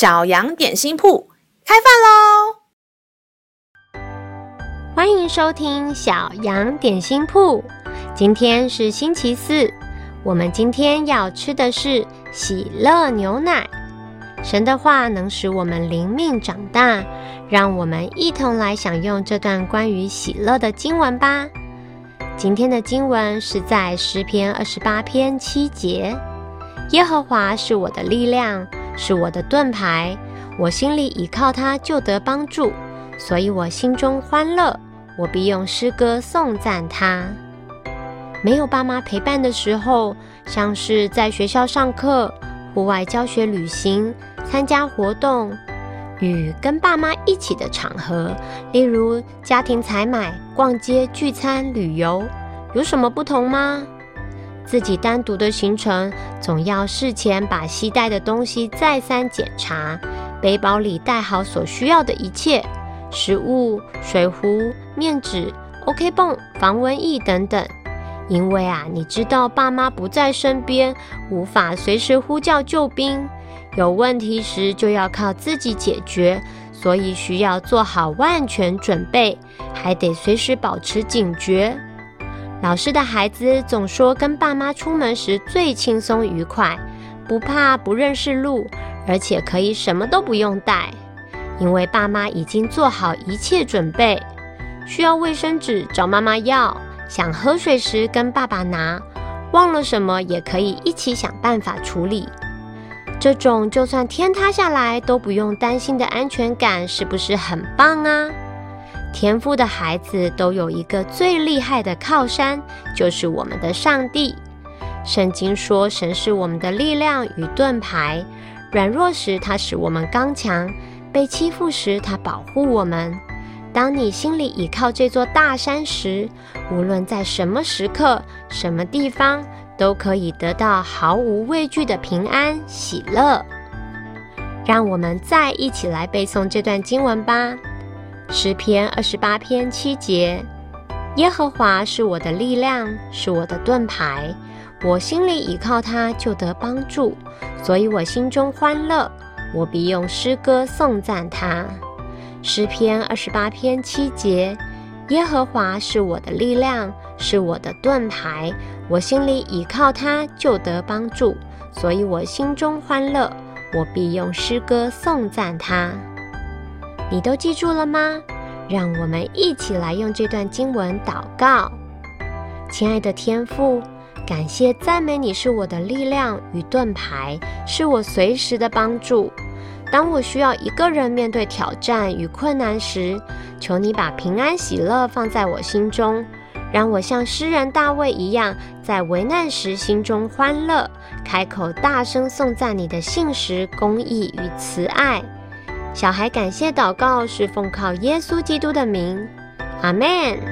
小羊点心铺开饭喽！欢迎收听小羊点心铺。今天是星期四，我们今天要吃的是喜乐牛奶。神的话能使我们灵命长大，让我们一同来享用这段关于喜乐的经文吧。今天的经文是在诗篇二十八篇七节。耶和华是我的力量，是我的盾牌，我心里倚靠他，就得帮助，所以我心中欢乐，我必用诗歌颂赞他。没有爸妈陪伴的时候，像是在学校上课、户外教学、旅行、参加活动与跟爸妈一起的场合，例如家庭采买、逛街、聚餐、旅游，有什么不同吗？自己单独的行程，总要事前把携带的东西再三检查，背包里带好所需要的一切，食物、水壶、面纸、OK 泵、防蚊液等等。因为啊，你知道爸妈不在身边，无法随时呼叫救兵，有问题时就要靠自己解决，所以需要做好万全准备，还得随时保持警觉。老师的孩子总说，跟爸妈出门时最轻松愉快，不怕不认识路，而且可以什么都不用带，因为爸妈已经做好一切准备。需要卫生纸找妈妈要，想喝水时跟爸爸拿，忘了什么也可以一起想办法处理。这种就算天塌下来都不用担心的安全感，是不是很棒啊？天父的孩子都有一个最厉害的靠山，就是我们的上帝。圣经说，神是我们的力量与盾牌，软弱时他使我们刚强，被欺负时他保护我们。当你心里倚靠这座大山时，无论在什么时刻、什么地方，都可以得到毫无畏惧的平安喜乐。让我们再一起来背诵这段经文吧。诗篇二十八篇七节：耶和华是我的力量，是我的盾牌，我心里倚靠他，就得帮助，所以我心中欢乐，我必用诗歌颂赞他。诗篇二十八篇七节：耶和华是我的力量，是我的盾牌，我心里倚靠他，就得帮助，所以我心中欢乐，我必用诗歌颂赞他。你都记住了吗？让我们一起来用这段经文祷告。亲爱的天父，感谢赞美你是我的力量与盾牌，是我随时的帮助。当我需要一个人面对挑战与困难时，求你把平安喜乐放在我心中，让我像诗人大卫一样，在危难时心中欢乐，开口大声颂赞你的信实、公义与慈爱。小孩感谢祷告是奉靠耶稣基督的名，阿门。